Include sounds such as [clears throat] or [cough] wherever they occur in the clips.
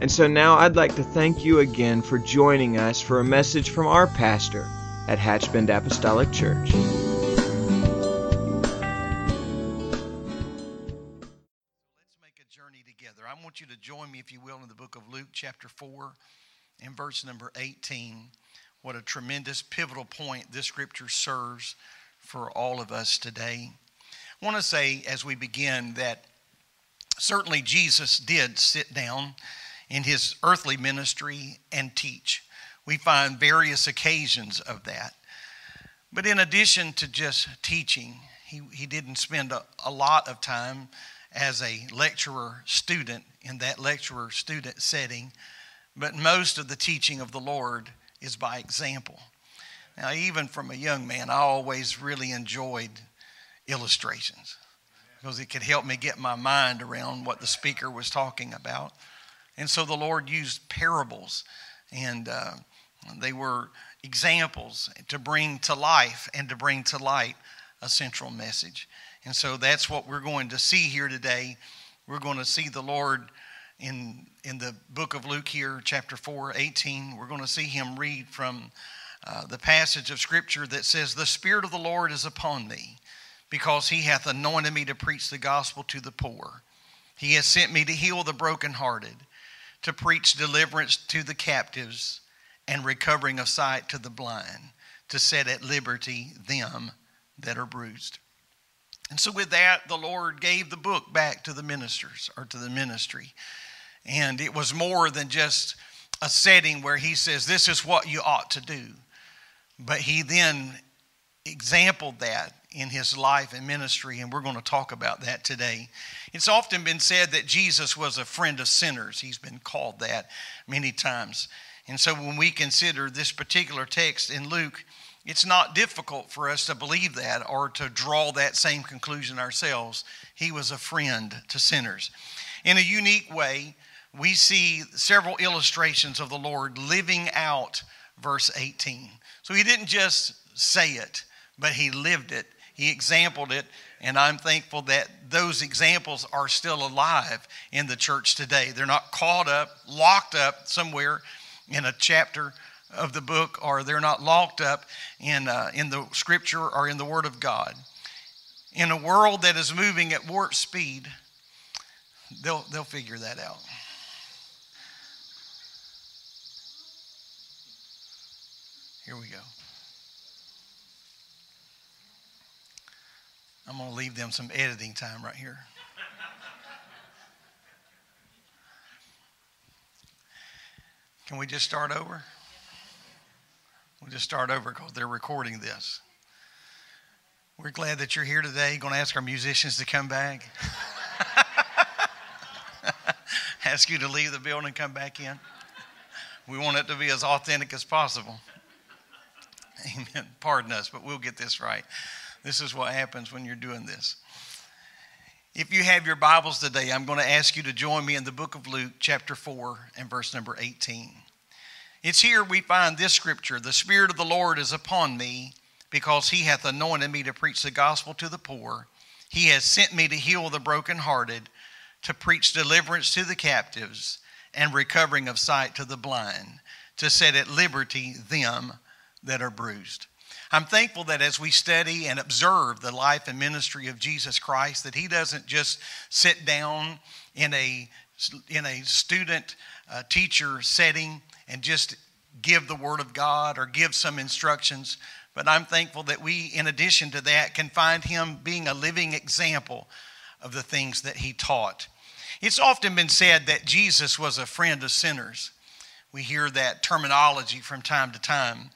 And so now I'd like to thank you again for joining us for a message from our pastor at Hatchbend Apostolic Church. Let's make a journey together. I want you to join me, if you will, in the book of Luke, chapter 4, and verse number 18. What a tremendous pivotal point this scripture serves for all of us today. I want to say as we begin that certainly Jesus did sit down in his earthly ministry and teach. We find various occasions of that. But in addition to just teaching, he, he didn't spend a, a lot of time as a lecturer student in that lecturer student setting, but most of the teaching of the Lord is by example. Now, even from a young man, I always really enjoyed illustrations because it could help me get my mind around what the speaker was talking about. And so the Lord used parables, and uh, they were examples to bring to life and to bring to light a central message. And so that's what we're going to see here today. We're going to see the Lord in, in the book of Luke here, chapter 4, 18. We're going to see him read from uh, the passage of Scripture that says, The Spirit of the Lord is upon me, because he hath anointed me to preach the gospel to the poor. He has sent me to heal the brokenhearted to preach deliverance to the captives and recovering of sight to the blind, to set at liberty them that are bruised. And so, with that, the Lord gave the book back to the ministers or to the ministry. And it was more than just a setting where He says, This is what you ought to do. But He then exampled that in his life and ministry, and we're going to talk about that today. It's often been said that Jesus was a friend of sinners. He's been called that many times. And so when we consider this particular text in Luke, it's not difficult for us to believe that or to draw that same conclusion ourselves. He was a friend to sinners. In a unique way, we see several illustrations of the Lord living out verse 18. So he didn't just say it, but he lived it he exampled it, and I'm thankful that those examples are still alive in the church today. They're not caught up, locked up somewhere in a chapter of the book, or they're not locked up in, uh, in the scripture or in the Word of God. In a world that is moving at warp speed, they'll, they'll figure that out. Here we go. I'm going to leave them some editing time right here. Can we just start over? We'll just start over because they're recording this. We're glad that you're here today. Going to ask our musicians to come back. [laughs] ask you to leave the building and come back in. We want it to be as authentic as possible. [laughs] Amen. Pardon us, but we'll get this right. This is what happens when you're doing this. If you have your Bibles today, I'm going to ask you to join me in the book of Luke, chapter 4, and verse number 18. It's here we find this scripture The Spirit of the Lord is upon me, because he hath anointed me to preach the gospel to the poor. He has sent me to heal the brokenhearted, to preach deliverance to the captives, and recovering of sight to the blind, to set at liberty them that are bruised. I'm thankful that as we study and observe the life and ministry of Jesus Christ, that He doesn't just sit down in a in a student uh, teacher setting and just give the Word of God or give some instructions. But I'm thankful that we, in addition to that, can find Him being a living example of the things that He taught. It's often been said that Jesus was a friend of sinners. We hear that terminology from time to time.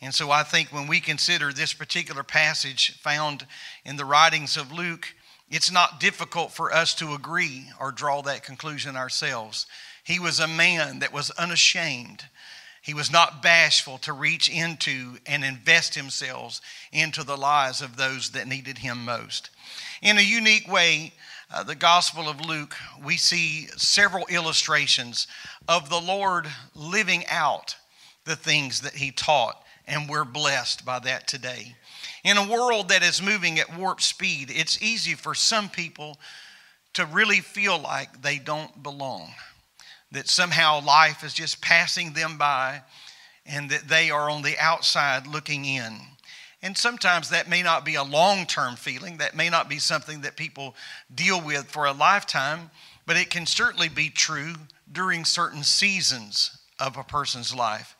And so I think when we consider this particular passage found in the writings of Luke, it's not difficult for us to agree or draw that conclusion ourselves. He was a man that was unashamed. He was not bashful to reach into and invest himself into the lives of those that needed him most. In a unique way, uh, the Gospel of Luke, we see several illustrations of the Lord living out the things that he taught, and we're blessed by that today. In a world that is moving at warp speed, it's easy for some people to really feel like they don't belong that somehow life is just passing them by and that they are on the outside looking in. And sometimes that may not be a long term feeling, that may not be something that people deal with for a lifetime, but it can certainly be true during certain seasons of a person's life.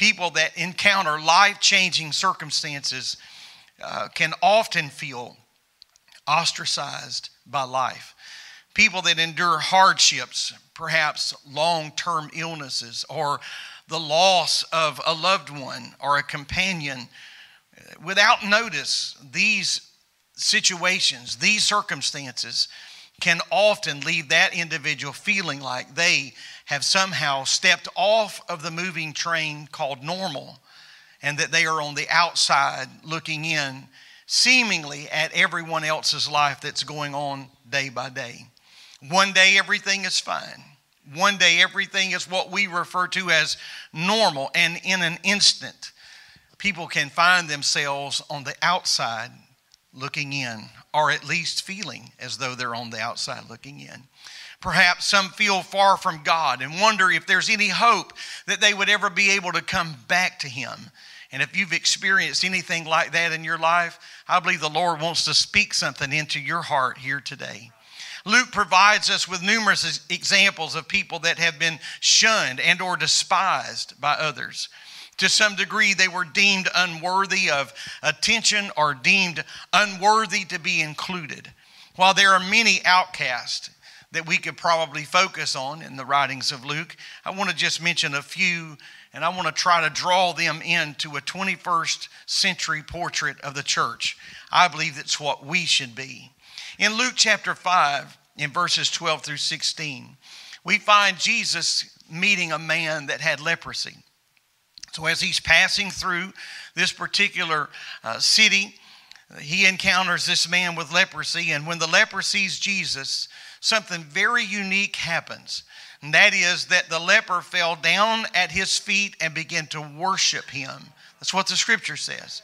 People that encounter life changing circumstances uh, can often feel ostracized by life. People that endure hardships, perhaps long term illnesses or the loss of a loved one or a companion. Without notice, these situations, these circumstances can often leave that individual feeling like they have somehow stepped off of the moving train called normal and that they are on the outside looking in, seemingly at everyone else's life that's going on day by day. One day everything is fine. One day everything is what we refer to as normal, and in an instant, people can find themselves on the outside looking in, or at least feeling as though they're on the outside looking in. Perhaps some feel far from God and wonder if there's any hope that they would ever be able to come back to Him. And if you've experienced anything like that in your life, I believe the Lord wants to speak something into your heart here today. Luke provides us with numerous examples of people that have been shunned and or despised by others. To some degree, they were deemed unworthy of attention or deemed unworthy to be included. While there are many outcasts that we could probably focus on in the writings of Luke, I want to just mention a few and I want to try to draw them into a 21st century portrait of the church. I believe that's what we should be. In Luke chapter 5, in verses 12 through 16, we find Jesus meeting a man that had leprosy. So, as he's passing through this particular uh, city, he encounters this man with leprosy. And when the leper sees Jesus, something very unique happens. And that is that the leper fell down at his feet and began to worship him. That's what the scripture says.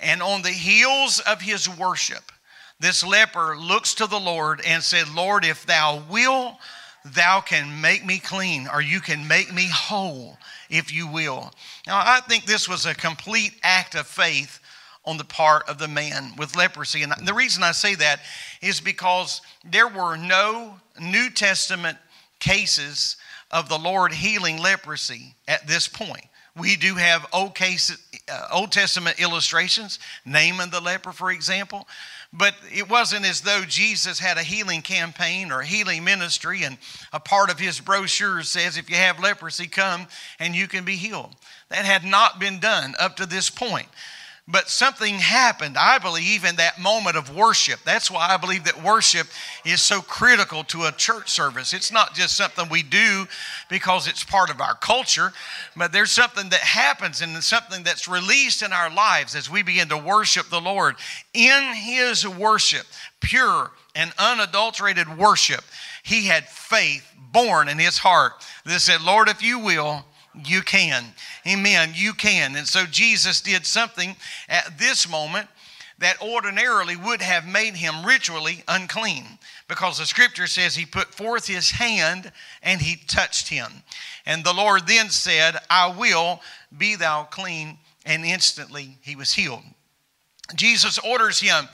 And on the heels of his worship, this leper looks to the Lord and said, Lord, if thou will, thou can make me clean, or you can make me whole, if you will. Now, I think this was a complete act of faith on the part of the man with leprosy. And the reason I say that is because there were no New Testament cases of the Lord healing leprosy at this point. We do have Old, case, uh, Old Testament illustrations, Naaman the leper, for example, but it wasn't as though Jesus had a healing campaign or a healing ministry, and a part of his brochure says, if you have leprosy, come and you can be healed. That had not been done up to this point. But something happened, I believe, in that moment of worship. That's why I believe that worship is so critical to a church service. It's not just something we do because it's part of our culture, but there's something that happens and something that's released in our lives as we begin to worship the Lord. In His worship, pure and unadulterated worship, He had faith born in His heart that said, Lord, if you will, you can. Amen. You can. And so Jesus did something at this moment that ordinarily would have made him ritually unclean because the scripture says he put forth his hand and he touched him. And the Lord then said, I will be thou clean. And instantly he was healed. Jesus orders him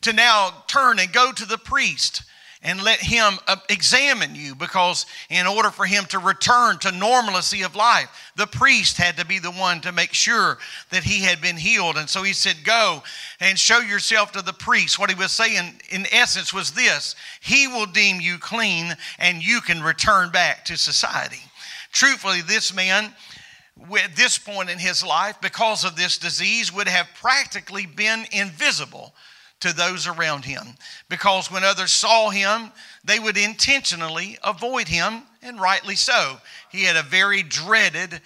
to now turn and go to the priest and let him uh, examine you because in order for him to return to normalcy of life the priest had to be the one to make sure that he had been healed. And so he said go and show yourself to the priest. What he was saying in essence was this he will deem you clean and you can return back to society. Truthfully this man at this point in his life because of this disease would have practically been invisible to those around him. Because when others saw him, they would intentionally avoid him and rightly so. He had a very dreaded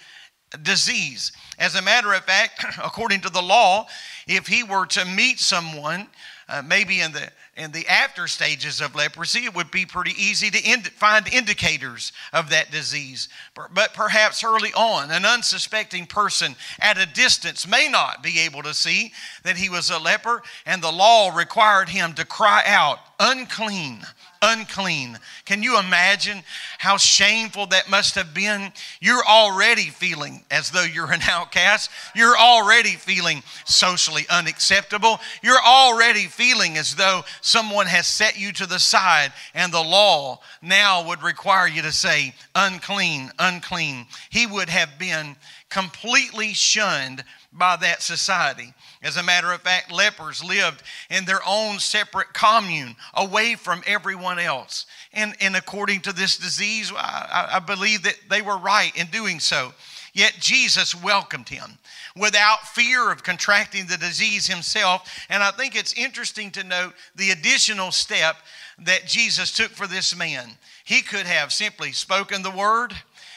disease. As a matter of fact, [clears throat] according to the law, if he were to meet someone, uh, maybe in the in the after stages of leprosy, it would be pretty easy to ind- find indicators of that disease. But perhaps early on, an unsuspecting person at a distance may not be able to see that he was a leper, and the law required him to cry out, unclean, unclean. Can you imagine how shameful that must have been? You're already feeling as though you're an [laughs] outcast. You're already feeling socially unacceptable. You're already feeling as though someone has set you to the side, and the law now would require you to say, unclean, unclean. He would have been completely shunned by that society. As a matter of fact, lepers lived in their own separate commune away from everyone else. And, and according to this disease, I, I believe that they were right in doing so. Yet Jesus welcomed him without fear of contracting the disease himself. And I think it's interesting to note the additional step that Jesus took for this man. He could have simply spoken the word,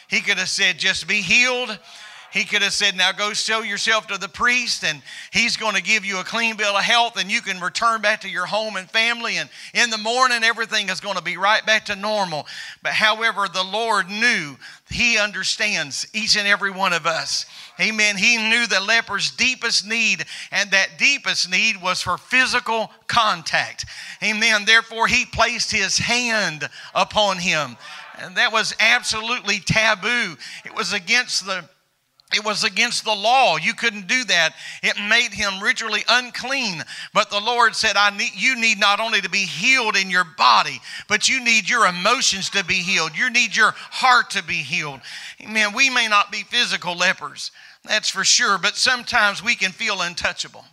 he could have said, Just be healed. He could have said, Now go show yourself to the priest, and he's going to give you a clean bill of health, and you can return back to your home and family. And in the morning, everything is going to be right back to normal. But however, the Lord knew, He understands each and every one of us. Amen. He knew the leper's deepest need, and that deepest need was for physical contact. Amen. Therefore, He placed His hand upon him. And that was absolutely taboo. It was against the it was against the law. You couldn't do that. It made him ritually unclean. But the Lord said, I need, You need not only to be healed in your body, but you need your emotions to be healed. You need your heart to be healed. Amen. We may not be physical lepers, that's for sure, but sometimes we can feel untouchable.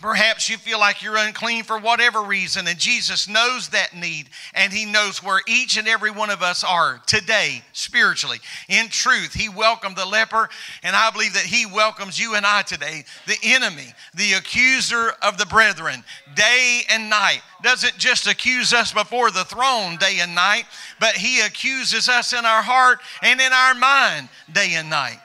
Perhaps you feel like you're unclean for whatever reason, and Jesus knows that need, and He knows where each and every one of us are today, spiritually. In truth, He welcomed the leper, and I believe that He welcomes you and I today. The enemy, the accuser of the brethren, day and night, doesn't just accuse us before the throne day and night, but He accuses us in our heart and in our mind day and night.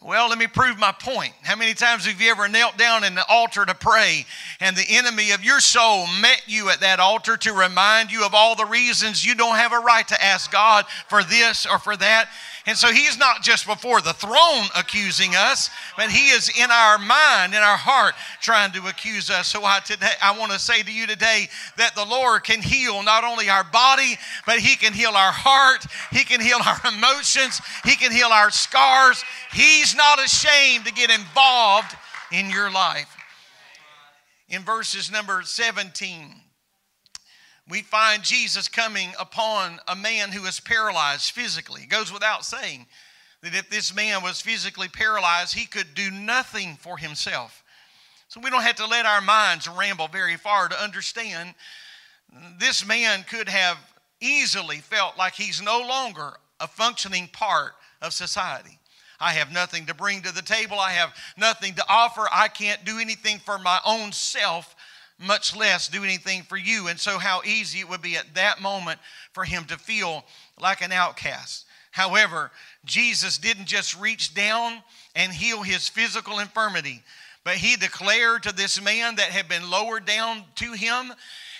Well, let me prove my point. How many times have you ever knelt down in the altar to pray and the enemy of your soul met you at that altar to remind you of all the reasons you don't have a right to ask God for this or for that? And so he's not just before the throne accusing us, but he is in our mind, in our heart, trying to accuse us. So I today I want to say to you today that the Lord can heal not only our body, but he can heal our heart, he can heal our [laughs] emotions, he can heal our scars. He's not ashamed to get involved in your life. In verses number 17 we find Jesus coming upon a man who is paralyzed physically. It goes without saying that if this man was physically paralyzed, he could do nothing for himself. So we don't have to let our minds ramble very far to understand this man could have easily felt like he's no longer a functioning part of society. I have nothing to bring to the table. I have nothing to offer. I can't do anything for my own self much less do anything for you. And so, how easy it would be at that moment for him to feel like an outcast. However, Jesus didn't just reach down and heal his physical infirmity, but he declared to this man that had been lowered down to him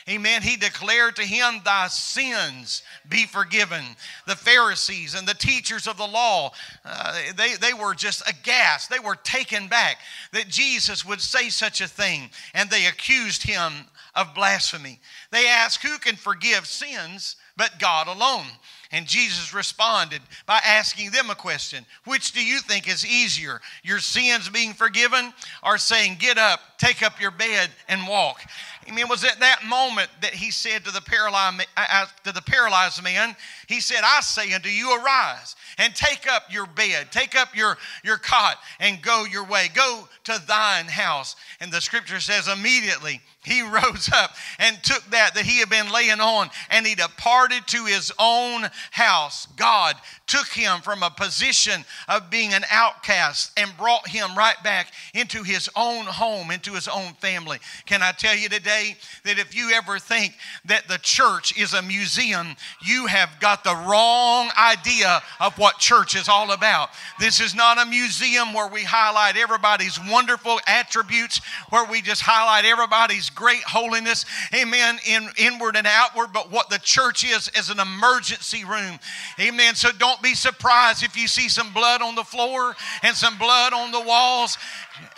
Amen. He declared to him, Thy sins be forgiven. The Pharisees and the teachers of the law, uh, they, they were just aghast. They were taken back that Jesus would say such a thing, and they accused him of blasphemy. They asked, Who can forgive sins but God alone? And Jesus responded by asking them a question Which do you think is easier, your sins being forgiven, or saying, Get up, take up your bed, and walk? I mean, it was at that moment that he said to the paralyzed, uh, uh, to the paralyzed man, he said, I say unto you, arise and take up your bed, take up your, your cot, and go your way. Go to thine house. And the scripture says, immediately he rose up and took that that he had been laying on and he departed to his own house. God took him from a position of being an outcast and brought him right back into his own home, into his own family. Can I tell you today that if you ever think that the church is a museum, you have got the wrong idea of what church is all about. This is not a museum where we highlight everybody's wonderful attributes, where we just highlight everybody's great holiness, amen, in inward and outward, but what the church is is an emergency room. Amen. So don't be surprised if you see some blood on the floor and some blood on the walls.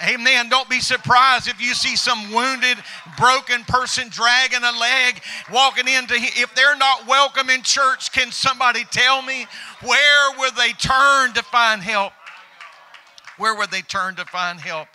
Amen. Don't be surprised if you see some wounded, broken person dragging a leg, walking into. If they're not welcome in church, can somebody tell me where would they turn to find help? Where would they turn to find help?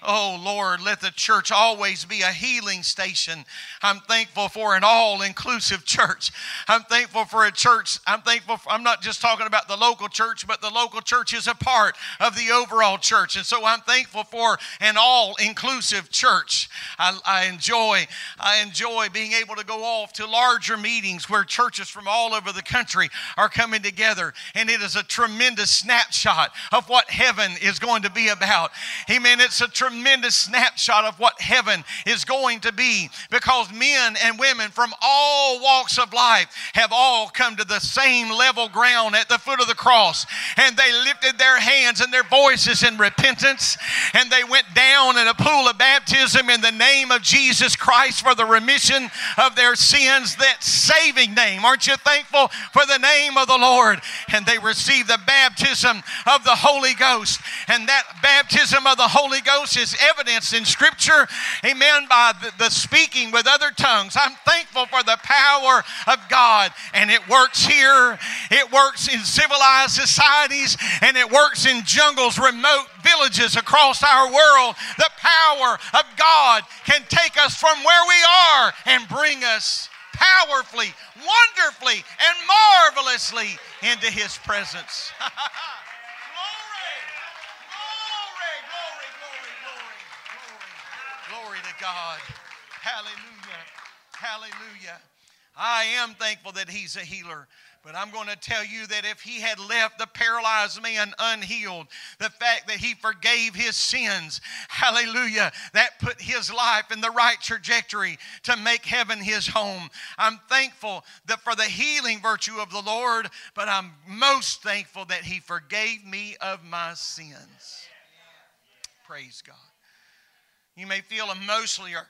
Oh Lord, let the church always be a healing station. I'm thankful for an all inclusive church. I'm thankful for a church. I'm thankful, for, I'm not just talking about the local church, but the local church is a part of the overall church. And so I'm thankful for an all inclusive church. I, I, enjoy, I enjoy being able to go off to larger meetings where churches from all over the country are coming together. And it is a tremendous snapshot of what heaven is going to be about. Amen. It's a tremendous tremendous snapshot of what heaven is going to be because men and women from all walks of life have all come to the same level ground at the foot of the cross. And they lifted their hands and their voices in repentance and they went down in a pool of baptism in the name of Jesus Christ for the remission of their sins that saving name. Aren't you thankful for the name of the Lord? And they received the baptism of the Holy Ghost. And that baptism of the Holy Ghost is evidenced in Scripture, amen, by the, the speaking with other tongues. I'm thankful for the power of God, and it works here, it works in civilized societies, and it works in jungles, remote villages across our world. The power of God can take us from where we are and bring us powerfully, wonderfully, and marvelously into His presence. [laughs] God. Hallelujah. Hallelujah. I am thankful that He's a healer. But I'm going to tell you that if he had left the paralyzed man unhealed, the fact that he forgave his sins, hallelujah, that put his life in the right trajectory to make heaven his home. I'm thankful that for the healing virtue of the Lord, but I'm most thankful that he forgave me of my sins. Praise God. You may feel emotionally or,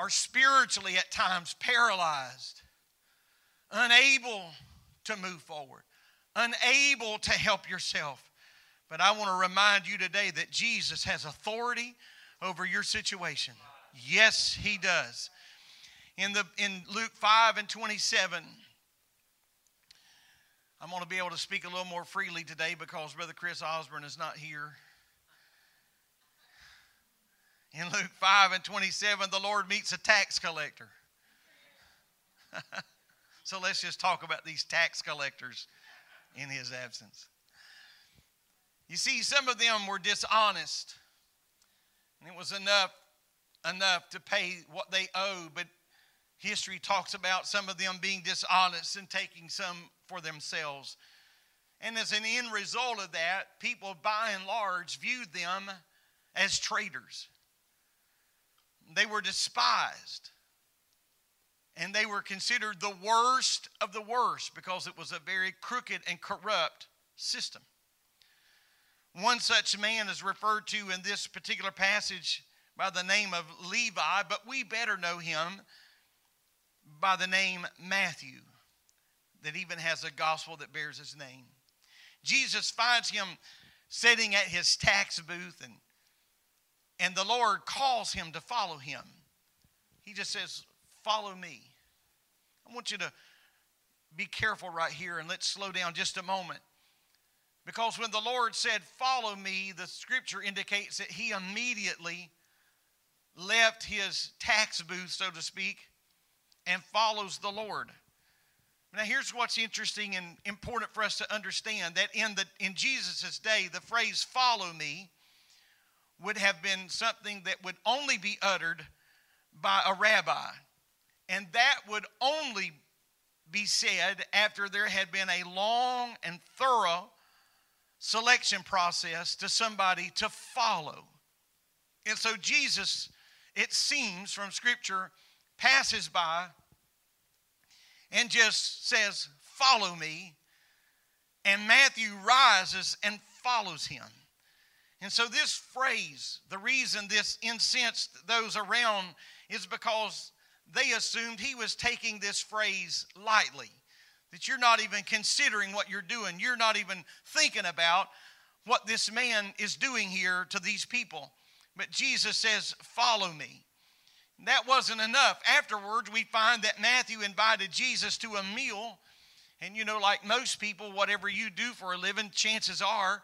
or spiritually at times paralyzed, unable to move forward, unable to help yourself. But I want to remind you today that Jesus has authority over your situation. Yes, he does. In, the, in Luke 5 and 27, I'm going to be able to speak a little more freely today because Brother Chris Osborne is not here. In Luke 5 and 27, the Lord meets a tax collector. [laughs] so let's just talk about these tax collectors in his absence. You see, some of them were dishonest, and it was enough enough to pay what they owed, but history talks about some of them being dishonest and taking some for themselves. And as an end result of that, people by and large viewed them as traitors. They were despised. And they were considered the worst of the worst because it was a very crooked and corrupt system. One such man is referred to in this particular passage by the name of Levi, but we better know him by the name Matthew, that even has a gospel that bears his name. Jesus finds him sitting at his tax booth and and the Lord calls him to follow him. He just says, Follow me. I want you to be careful right here and let's slow down just a moment. Because when the Lord said, Follow me, the scripture indicates that he immediately left his tax booth, so to speak, and follows the Lord. Now, here's what's interesting and important for us to understand that in, the, in Jesus' day, the phrase follow me would have been something that would only be uttered by a rabbi. And that would only be said after there had been a long and thorough selection process to somebody to follow. And so Jesus, it seems from Scripture, passes by and just says, Follow me. And Matthew rises and follows him. And so, this phrase, the reason this incensed those around is because they assumed he was taking this phrase lightly. That you're not even considering what you're doing, you're not even thinking about what this man is doing here to these people. But Jesus says, Follow me. That wasn't enough. Afterwards, we find that Matthew invited Jesus to a meal. And you know, like most people, whatever you do for a living, chances are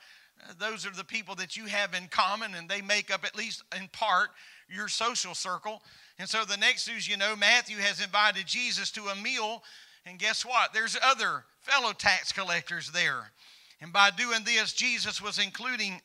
those are the people that you have in common, and they make up, at least in part, your social circle. And so the next news you know, Matthew has invited Jesus to a meal. And guess what? There's other fellow tax collectors there. And by doing this, Jesus was including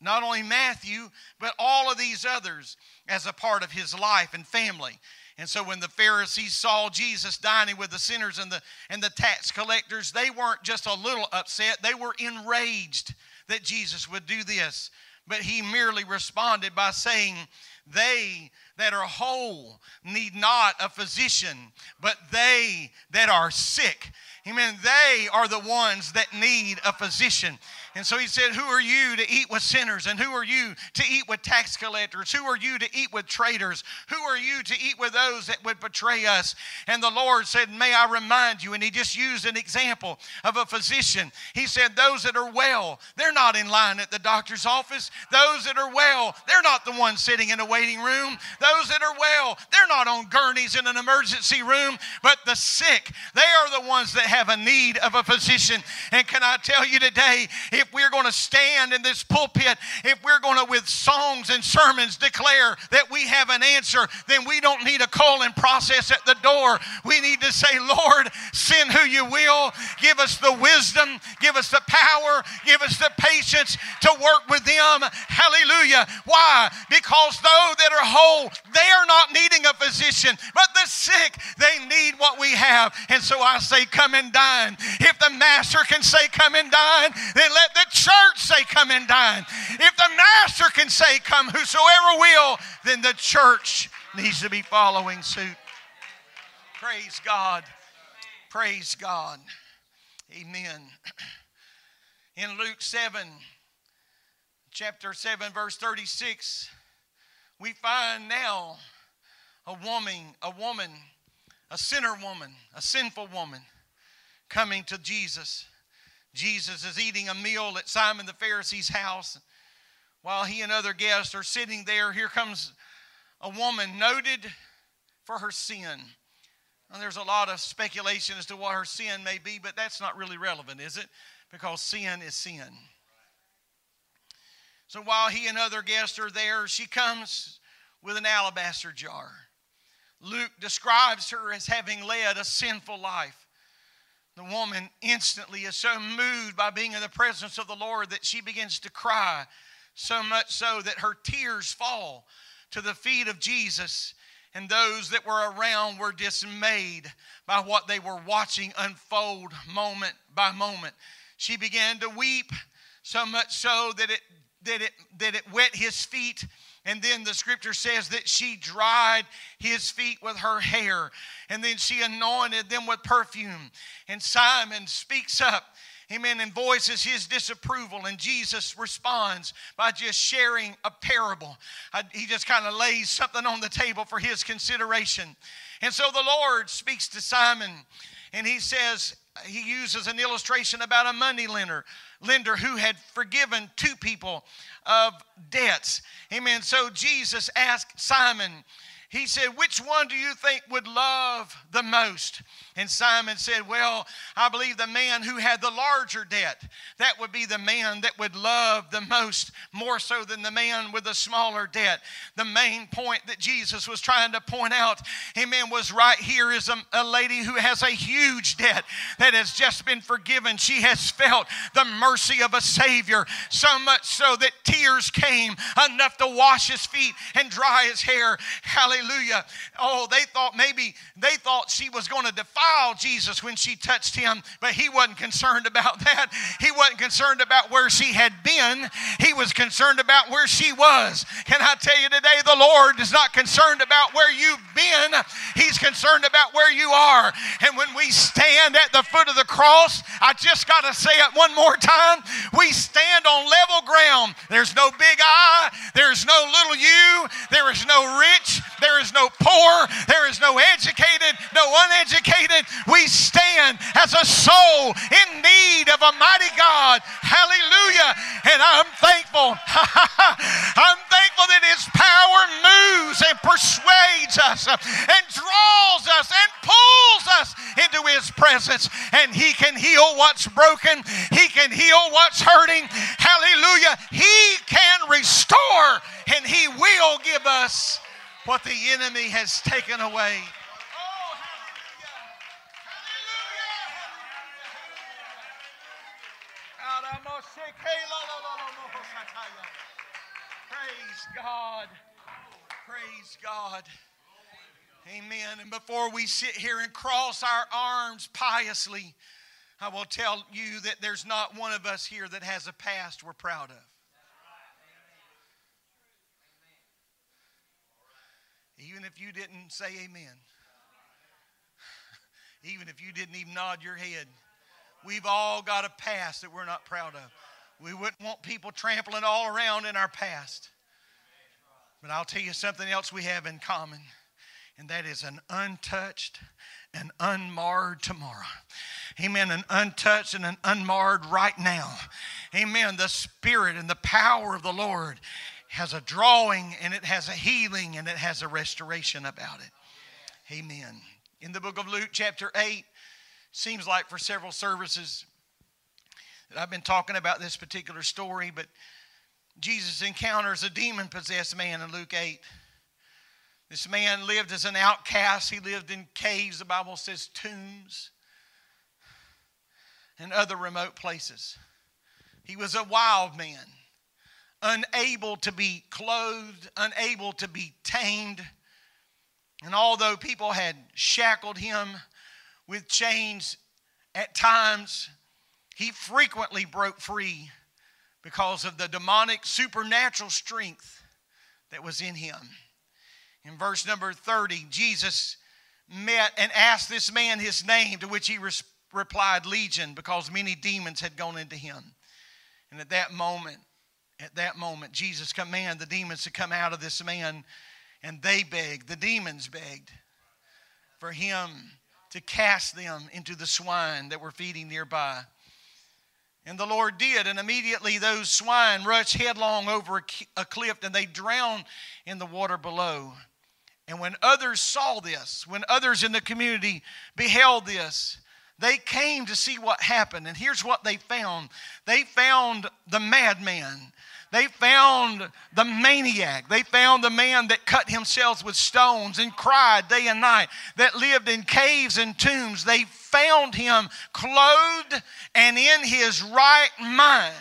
not only Matthew, but all of these others as a part of his life and family. And so when the Pharisees saw Jesus dining with the sinners and the, and the tax collectors, they weren't just a little upset, they were enraged that Jesus would do this. But he merely responded by saying, They that are whole need not a physician, but they that are sick. Amen. They are the ones that need a physician. And so he said, Who are you to eat with sinners? And who are you to eat with tax collectors? Who are you to eat with traitors? Who are you to eat with those that would betray us? And the Lord said, May I remind you. And he just used an example of a physician. He said, Those that are well, they're not in line at the doctor's office. Those that are well, they're not the ones sitting in a waiting room. Those that are well, they're not on gurneys in an emergency room. But the sick, they are the ones that have a need of a physician. And can I tell you today, if if we're going to stand in this pulpit, if we're going to, with songs and sermons, declare that we have an answer, then we don't need a calling process at the door. We need to say, Lord, send who you will. Give us the wisdom, give us the power, give us the patience to work with them. Hallelujah. Why? Because those that are whole, they are not needing a physician, but the sick, they need what we have. And so I say, come and dine. If the master can say, come and dine, then let the church say, Come and dine. If the master can say, Come, whosoever will, then the church needs to be following suit. Praise God. Praise God. Amen. In Luke 7, chapter 7, verse 36, we find now a woman, a woman, a sinner woman, a sinful woman coming to Jesus. Jesus is eating a meal at Simon the Pharisee's house. While he and other guests are sitting there, here comes a woman noted for her sin. And there's a lot of speculation as to what her sin may be, but that's not really relevant, is it? Because sin is sin. So while he and other guests are there, she comes with an alabaster jar. Luke describes her as having led a sinful life. The woman instantly is so moved by being in the presence of the Lord that she begins to cry, so much so that her tears fall to the feet of Jesus. And those that were around were dismayed by what they were watching unfold moment by moment. She began to weep, so much so that it, that it, that it wet his feet and then the scripture says that she dried his feet with her hair. And then she anointed them with perfume. And Simon speaks up amen, and voices his disapproval. And Jesus responds by just sharing a parable. he just kind of lays something on the table for his consideration. And so the Lord speaks to Simon, and he says, he uses an illustration about a money lender, lender who had forgiven two people of debts. Amen. So Jesus asked Simon, he said, Which one do you think would love the most? And Simon said, Well, I believe the man who had the larger debt, that would be the man that would love the most, more so than the man with the smaller debt. The main point that Jesus was trying to point out, amen, was right here is a, a lady who has a huge debt that has just been forgiven. She has felt the mercy of a Savior, so much so that tears came enough to wash his feet and dry his hair. Hallelujah. Oh, they thought maybe they thought she was going to defile Jesus when she touched him, but he wasn't concerned about that. He wasn't concerned about where she had been, he was concerned about where she was. Can I tell you today, the Lord is not concerned about where you've been, He's concerned about where you are. And when we stand at the foot of the cross, I just got to say it one more time. We stand on level ground. There's no big I, there's no little you, there is no rich, there is no poor, there is no educated, no uneducated. We stand as a soul in need of a mighty God. Hallelujah. And I'm thankful. [laughs] I'm thankful that His power moves and persuades us and draws us and pulls us into His presence. And He can heal what's broken, He can heal what's hurting. Hallelujah. He can restore and He will give us what the enemy has taken away. Praise God. Praise God. Amen. And before we sit here and cross our arms piously, I will tell you that there's not one of us here that has a past we're proud of. Even if you didn't say amen, [laughs] even if you didn't even nod your head, we've all got a past that we're not proud of. We wouldn't want people trampling all around in our past. But I'll tell you something else we have in common, and that is an untouched and unmarred tomorrow. Amen. An untouched and an unmarred right now. Amen. The Spirit and the power of the Lord has a drawing and it has a healing and it has a restoration about it. Amen. In the book of Luke, chapter 8, seems like for several services that I've been talking about this particular story, but Jesus encounters a demon possessed man in Luke 8. This man lived as an outcast. He lived in caves, the Bible says tombs, and other remote places. He was a wild man unable to be clothed, unable to be tamed. And although people had shackled him with chains at times, he frequently broke free because of the demonic supernatural strength that was in him. In verse number 30, Jesus met and asked this man his name, to which he replied, Legion, because many demons had gone into him. And at that moment, at that moment, Jesus commanded the demons to come out of this man, and they begged, the demons begged for him to cast them into the swine that were feeding nearby. And the Lord did, and immediately those swine rushed headlong over a cliff and they drowned in the water below. And when others saw this, when others in the community beheld this, they came to see what happened. And here's what they found they found the madman they found the maniac. They found the man that cut himself with stones and cried day and night, that lived in caves and tombs. They found him clothed and in his right mind.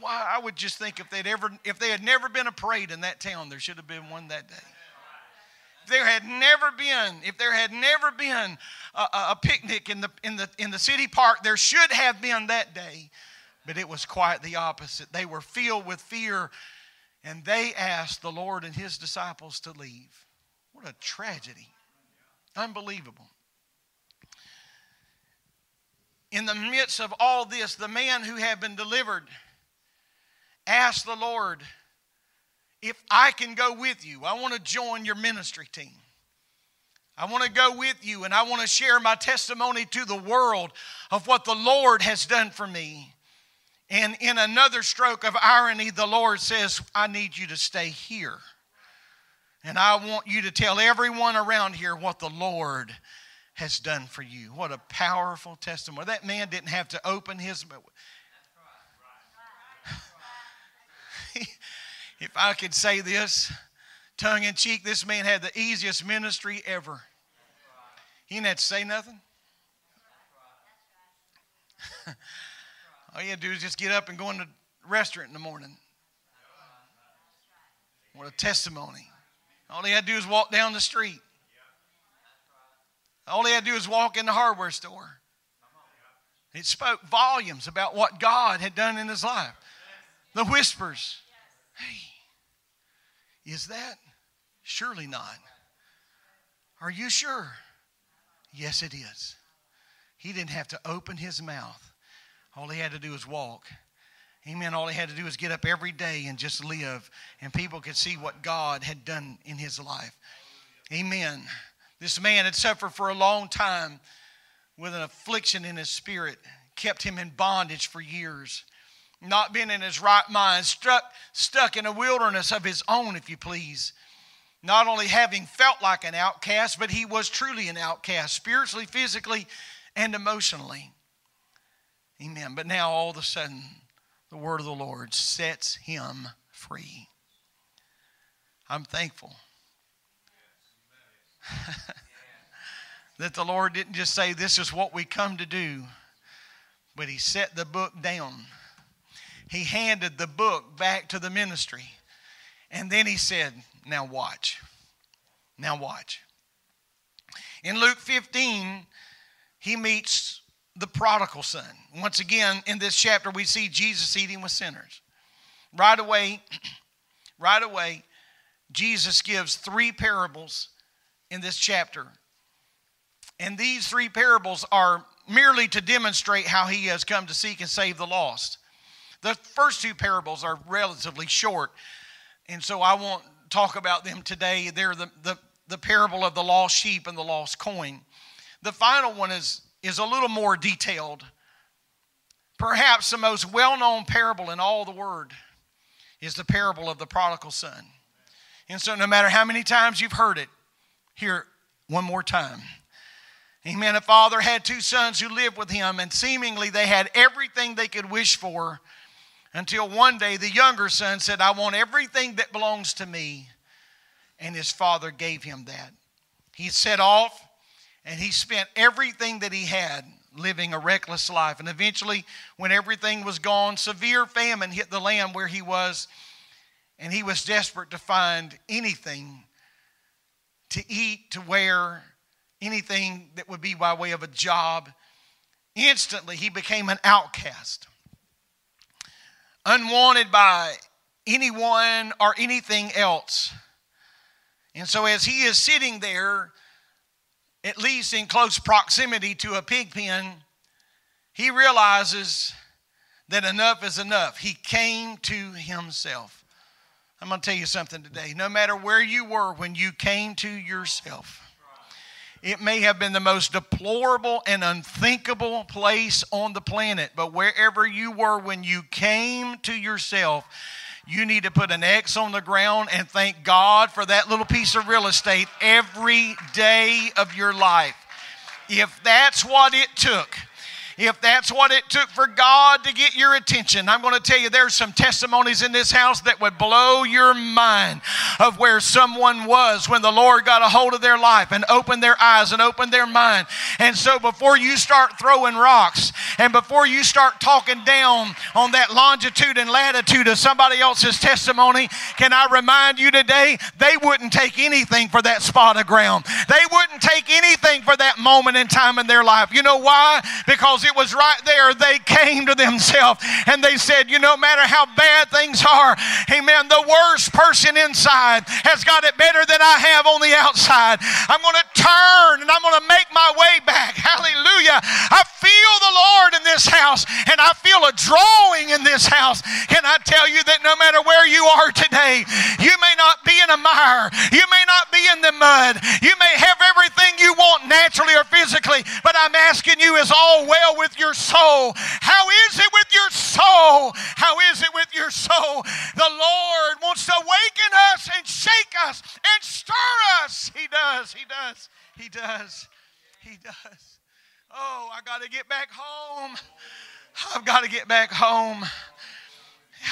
Why, I would just think if they'd ever, if they had never been a parade in that town, there should have been one that day. There had never been, if there had never been a, a picnic in the, in, the, in the city park, there should have been that day. But it was quite the opposite. They were filled with fear and they asked the Lord and his disciples to leave. What a tragedy. Unbelievable. In the midst of all this, the man who had been delivered asked the Lord, If I can go with you, I want to join your ministry team. I want to go with you and I want to share my testimony to the world of what the Lord has done for me. And in another stroke of irony, the Lord says, I need you to stay here. And I want you to tell everyone around here what the Lord has done for you. What a powerful testimony. That man didn't have to open his if I could say this tongue in cheek, this man had the easiest ministry ever. He didn't have to say nothing. [laughs] All you had to do is just get up and go in the restaurant in the morning. What a testimony. All he had to do is walk down the street. All he had to do was walk in the hardware store. It spoke volumes about what God had done in his life. The whispers. Hey, is that? Surely not. Are you sure? Yes, it is. He didn't have to open his mouth. All he had to do was walk. Amen. All he had to do was get up every day and just live, and people could see what God had done in his life. Amen. This man had suffered for a long time with an affliction in his spirit, kept him in bondage for years, not being in his right mind, struck, stuck in a wilderness of his own, if you please. Not only having felt like an outcast, but he was truly an outcast, spiritually, physically, and emotionally. Amen. But now all of a sudden, the word of the Lord sets him free. I'm thankful [laughs] that the Lord didn't just say, This is what we come to do, but He set the book down. He handed the book back to the ministry. And then He said, Now watch. Now watch. In Luke 15, He meets the prodigal son. Once again, in this chapter, we see Jesus eating with sinners. Right away, [clears throat] right away, Jesus gives three parables in this chapter. And these three parables are merely to demonstrate how he has come to seek and save the lost. The first two parables are relatively short, and so I won't talk about them today. They're the, the, the parable of the lost sheep and the lost coin. The final one is is a little more detailed. Perhaps the most well known parable in all the Word is the parable of the prodigal son. And so, no matter how many times you've heard it, hear it one more time. Amen. A father had two sons who lived with him, and seemingly they had everything they could wish for until one day the younger son said, I want everything that belongs to me. And his father gave him that. He set off and he spent everything that he had living a reckless life. And eventually, when everything was gone, severe famine hit the land where he was, and he was desperate to find anything to eat, to wear, anything that would be by way of a job. Instantly, he became an outcast, unwanted by anyone or anything else. And so, as he is sitting there, at least in close proximity to a pig pen, he realizes that enough is enough. He came to himself. I'm going to tell you something today. No matter where you were when you came to yourself, it may have been the most deplorable and unthinkable place on the planet, but wherever you were when you came to yourself, you need to put an X on the ground and thank God for that little piece of real estate every day of your life. If that's what it took if that's what it took for God to get your attention. I'm going to tell you there's some testimonies in this house that would blow your mind of where someone was when the Lord got a hold of their life and opened their eyes and opened their mind. And so before you start throwing rocks and before you start talking down on that longitude and latitude of somebody else's testimony, can I remind you today they wouldn't take anything for that spot of ground. They wouldn't take anything for that moment in time in their life. You know why? Because it was right there, they came to themselves and they said, You no matter how bad things are, amen, the worst person inside has got it better than I have on the outside. I'm going to turn and I'm going to make my way back. [laughs] Hallelujah. I feel the Lord in this house and I feel a drawing in this house. Can I tell you that no matter where you are today, you may not be in a mire, you may not be in the mud, you may have everything you want naturally or physically, but I'm asking you, is all well with your soul? How is it with your soul? How is it with your soul? The Lord wants to awaken us and shake us and stir us. He does, He does, He does, He does. Oh, I got to get back home. I've got to get back home.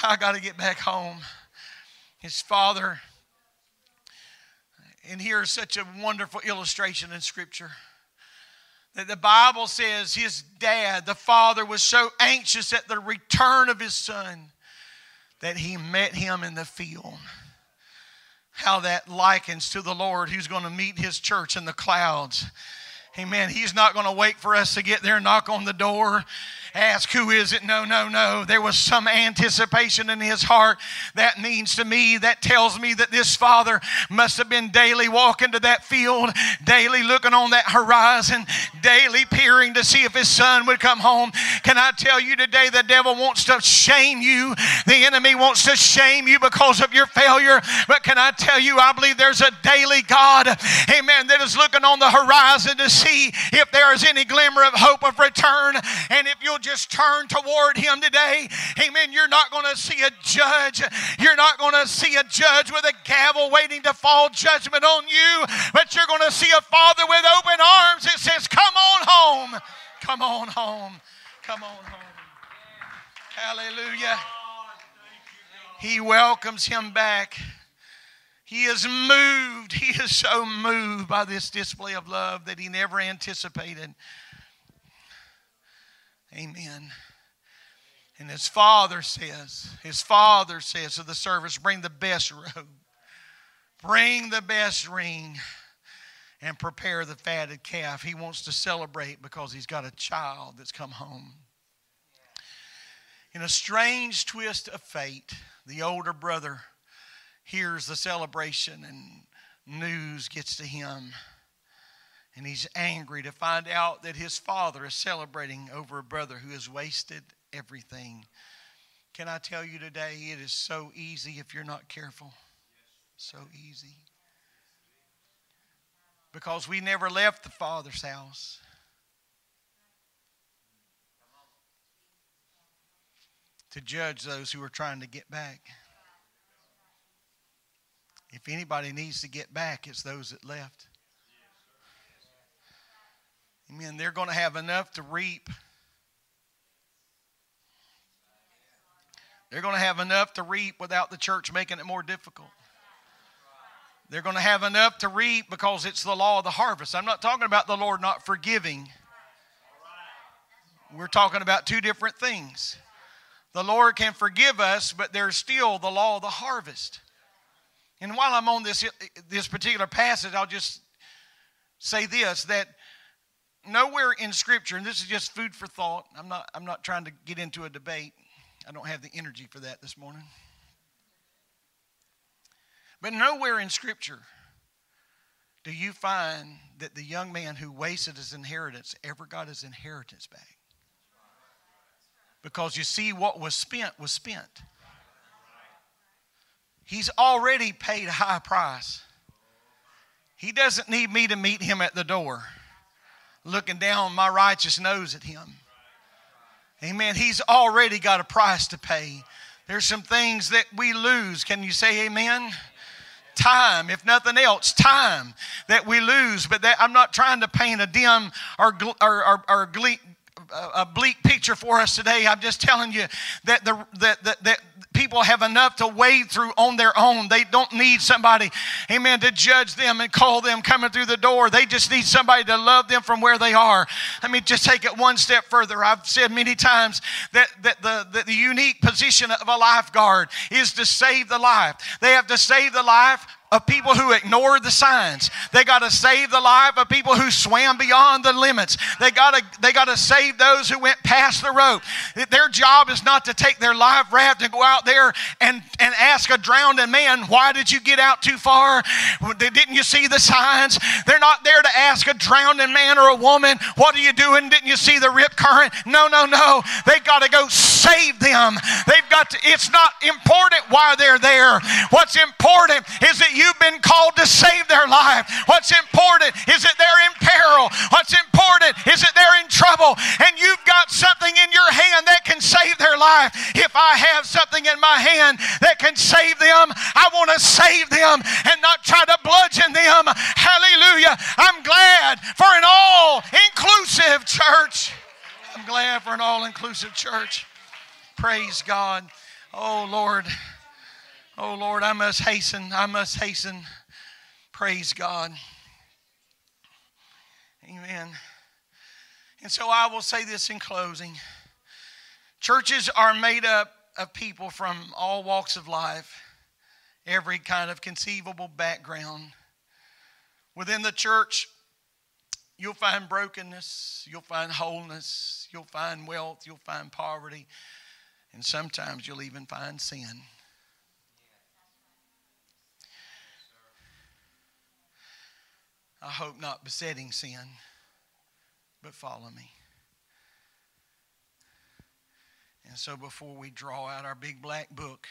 I got to get back home. His father, and here's such a wonderful illustration in Scripture that the Bible says his dad, the father, was so anxious at the return of his son that he met him in the field. How that likens to the Lord who's going to meet his church in the clouds. Amen. He's not going to wait for us to get there, knock on the door, ask, Who is it? No, no, no. There was some anticipation in his heart. That means to me, that tells me that this father must have been daily walking to that field, daily looking on that horizon, daily peering to see if his son would come home. Can I tell you today, the devil wants to shame you, the enemy wants to shame you because of your failure. But can I tell you, I believe there's a daily God, amen, that is looking on the horizon to see if there is any glimmer of hope of return. And if you'll just turn toward Him today, amen, you're not going to see a judge. You're not going to see a judge with a gavel waiting to fall judgment on you, but you're going to see a Father with open arms that says, Come on home. Come on home. Come on home. Hallelujah. He welcomes him back. He is moved. He is so moved by this display of love that he never anticipated. Amen. And his father says, his father says to the servants, bring the best robe, bring the best ring, and prepare the fatted calf. He wants to celebrate because he's got a child that's come home. In a strange twist of fate, the older brother hears the celebration and news gets to him and he's angry to find out that his father is celebrating over a brother who has wasted everything. Can I tell you today, it is so easy if you're not careful. So easy. Because we never left the Father's house. To judge those who are trying to get back. If anybody needs to get back, it's those that left. Amen. They're going to have enough to reap. They're going to have enough to reap without the church making it more difficult. They're going to have enough to reap because it's the law of the harvest. I'm not talking about the Lord not forgiving. We're talking about two different things. The Lord can forgive us, but there's still the law of the harvest. And while I'm on this, this particular passage, I'll just say this that nowhere in Scripture, and this is just food for thought. I'm not, I'm not trying to get into a debate. I don't have the energy for that this morning. But nowhere in Scripture do you find that the young man who wasted his inheritance ever got his inheritance back. Because you see, what was spent was spent. He's already paid a high price. He doesn't need me to meet him at the door looking down my righteous nose at him. Amen. He's already got a price to pay. There's some things that we lose. Can you say amen? Time, if nothing else, time that we lose. But that, I'm not trying to paint a dim or, or, or, or a bleak picture for us today. I'm just telling you that the that, that, that people have enough to wade through on their own. They don't need somebody, amen, to judge them and call them coming through the door. They just need somebody to love them from where they are. Let me just take it one step further. I've said many times that, that the, the, the unique position of a lifeguard is to save the life. They have to save the life of people who ignored the signs. They got to save the life of people who swam beyond the limits. They got to they got to save those who went past the rope. Their job is not to take their life raft and go out there and, and ask a drowning man, why did you get out too far? Didn't you see the signs? They're not there to ask a drowning man or a woman, what are you doing? Didn't you see the rip current? No, no, no. They've got to go save them. They've got to, it's not important why they're there. What's important is that you've been called to save their life. What's important is that they're in peril. What's important is that they're in trouble. And you've got something in your hand that can save their life. If I have something in my hand that can save them, I want to save them and not try to bludgeon them. Hallelujah. I'm glad for an all inclusive church. I'm glad for an all inclusive church. Praise God. Oh, Lord. Oh, Lord, I must hasten. I must hasten. Praise God. Amen. And so I will say this in closing churches are made up of people from all walks of life, every kind of conceivable background. Within the church, you'll find brokenness, you'll find wholeness, you'll find wealth, you'll find poverty, and sometimes you'll even find sin. I hope not besetting sin, but follow me. And so before we draw out our big black book,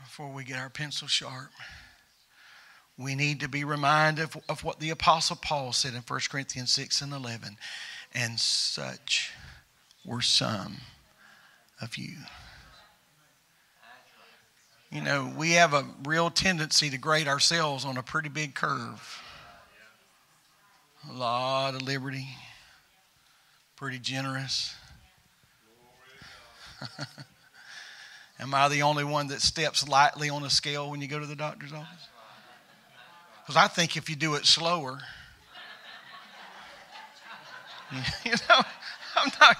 before we get our pencil sharp, we need to be reminded of, of what the Apostle Paul said in 1 Corinthians 6 and 11. And such were some of you. You know, we have a real tendency to grade ourselves on a pretty big curve. A lot of liberty, pretty generous. [laughs] Am I the only one that steps lightly on a scale when you go to the doctor's office? Because I think if you do it slower, [laughs] you know, I'm not,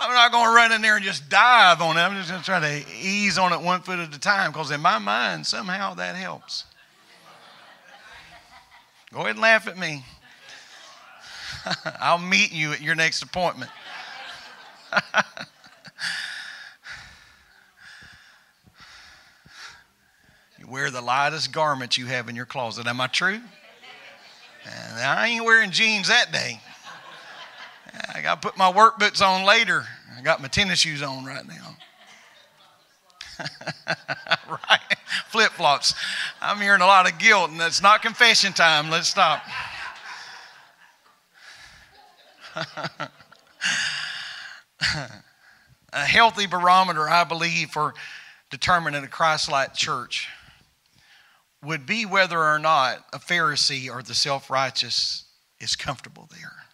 I'm not going to run in there and just dive on it. I'm just going to try to ease on it one foot at a time because in my mind, somehow that helps. Go ahead and laugh at me. [laughs] I'll meet you at your next appointment. [laughs] you wear the lightest garment you have in your closet. Am I true? And I ain't wearing jeans that day. I got to put my work boots on later. I got my tennis shoes on right now. [laughs] right? Flip flops. I'm hearing a lot of guilt, and that's not confession time. Let's stop. [laughs] a healthy barometer, I believe, for determining a Christ like church would be whether or not a Pharisee or the self righteous is comfortable there.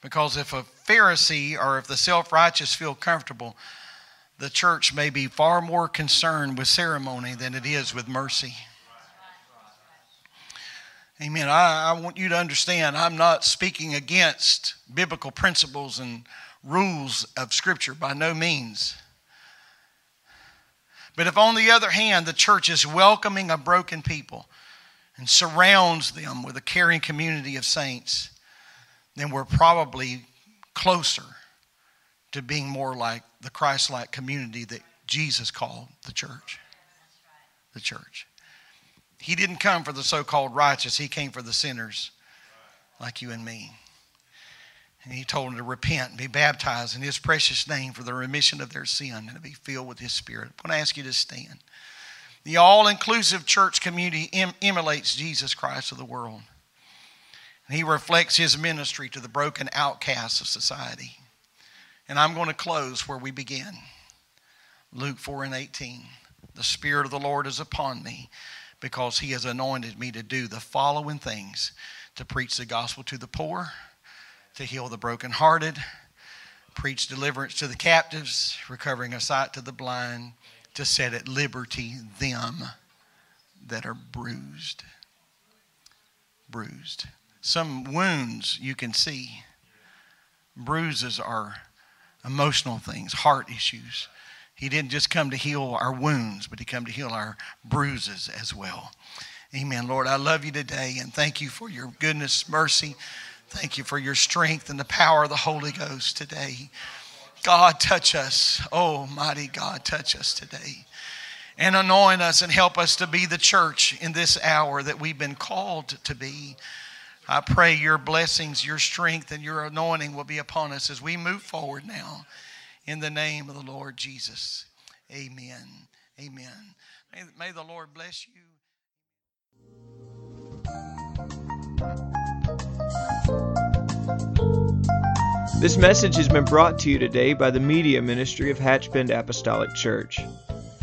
Because if a Pharisee or if the self righteous feel comfortable, the church may be far more concerned with ceremony than it is with mercy. Amen. I, I, want you to understand I'm not speaking against biblical principles and rules of Scripture by no means. But if, on the other hand, the church is welcoming a broken people and surrounds them with a caring community of saints, then we're probably closer to being more like the Christ like community that Jesus called the church. The church. He didn't come for the so called righteous, He came for the sinners like you and me. And He told them to repent and be baptized in His precious name for the remission of their sin and to be filled with His Spirit. I'm going to ask you to stand. The all inclusive church community em- emulates Jesus Christ of the world. He reflects his ministry to the broken outcasts of society. And I'm going to close where we begin Luke 4 and 18. The Spirit of the Lord is upon me because he has anointed me to do the following things to preach the gospel to the poor, to heal the brokenhearted, preach deliverance to the captives, recovering a sight to the blind, to set at liberty them that are bruised. Bruised. Some wounds you can see. Bruises are emotional things, heart issues. He didn't just come to heal our wounds, but He come to heal our bruises as well. Amen. Lord, I love you today and thank you for your goodness, mercy. Thank you for your strength and the power of the Holy Ghost today. God, touch us. Oh, mighty God, touch us today. And anoint us and help us to be the church in this hour that we've been called to be. I pray your blessings, your strength, and your anointing will be upon us as we move forward now. In the name of the Lord Jesus. Amen. Amen. May, may the Lord bless you. This message has been brought to you today by the Media Ministry of Hatchbend Apostolic Church.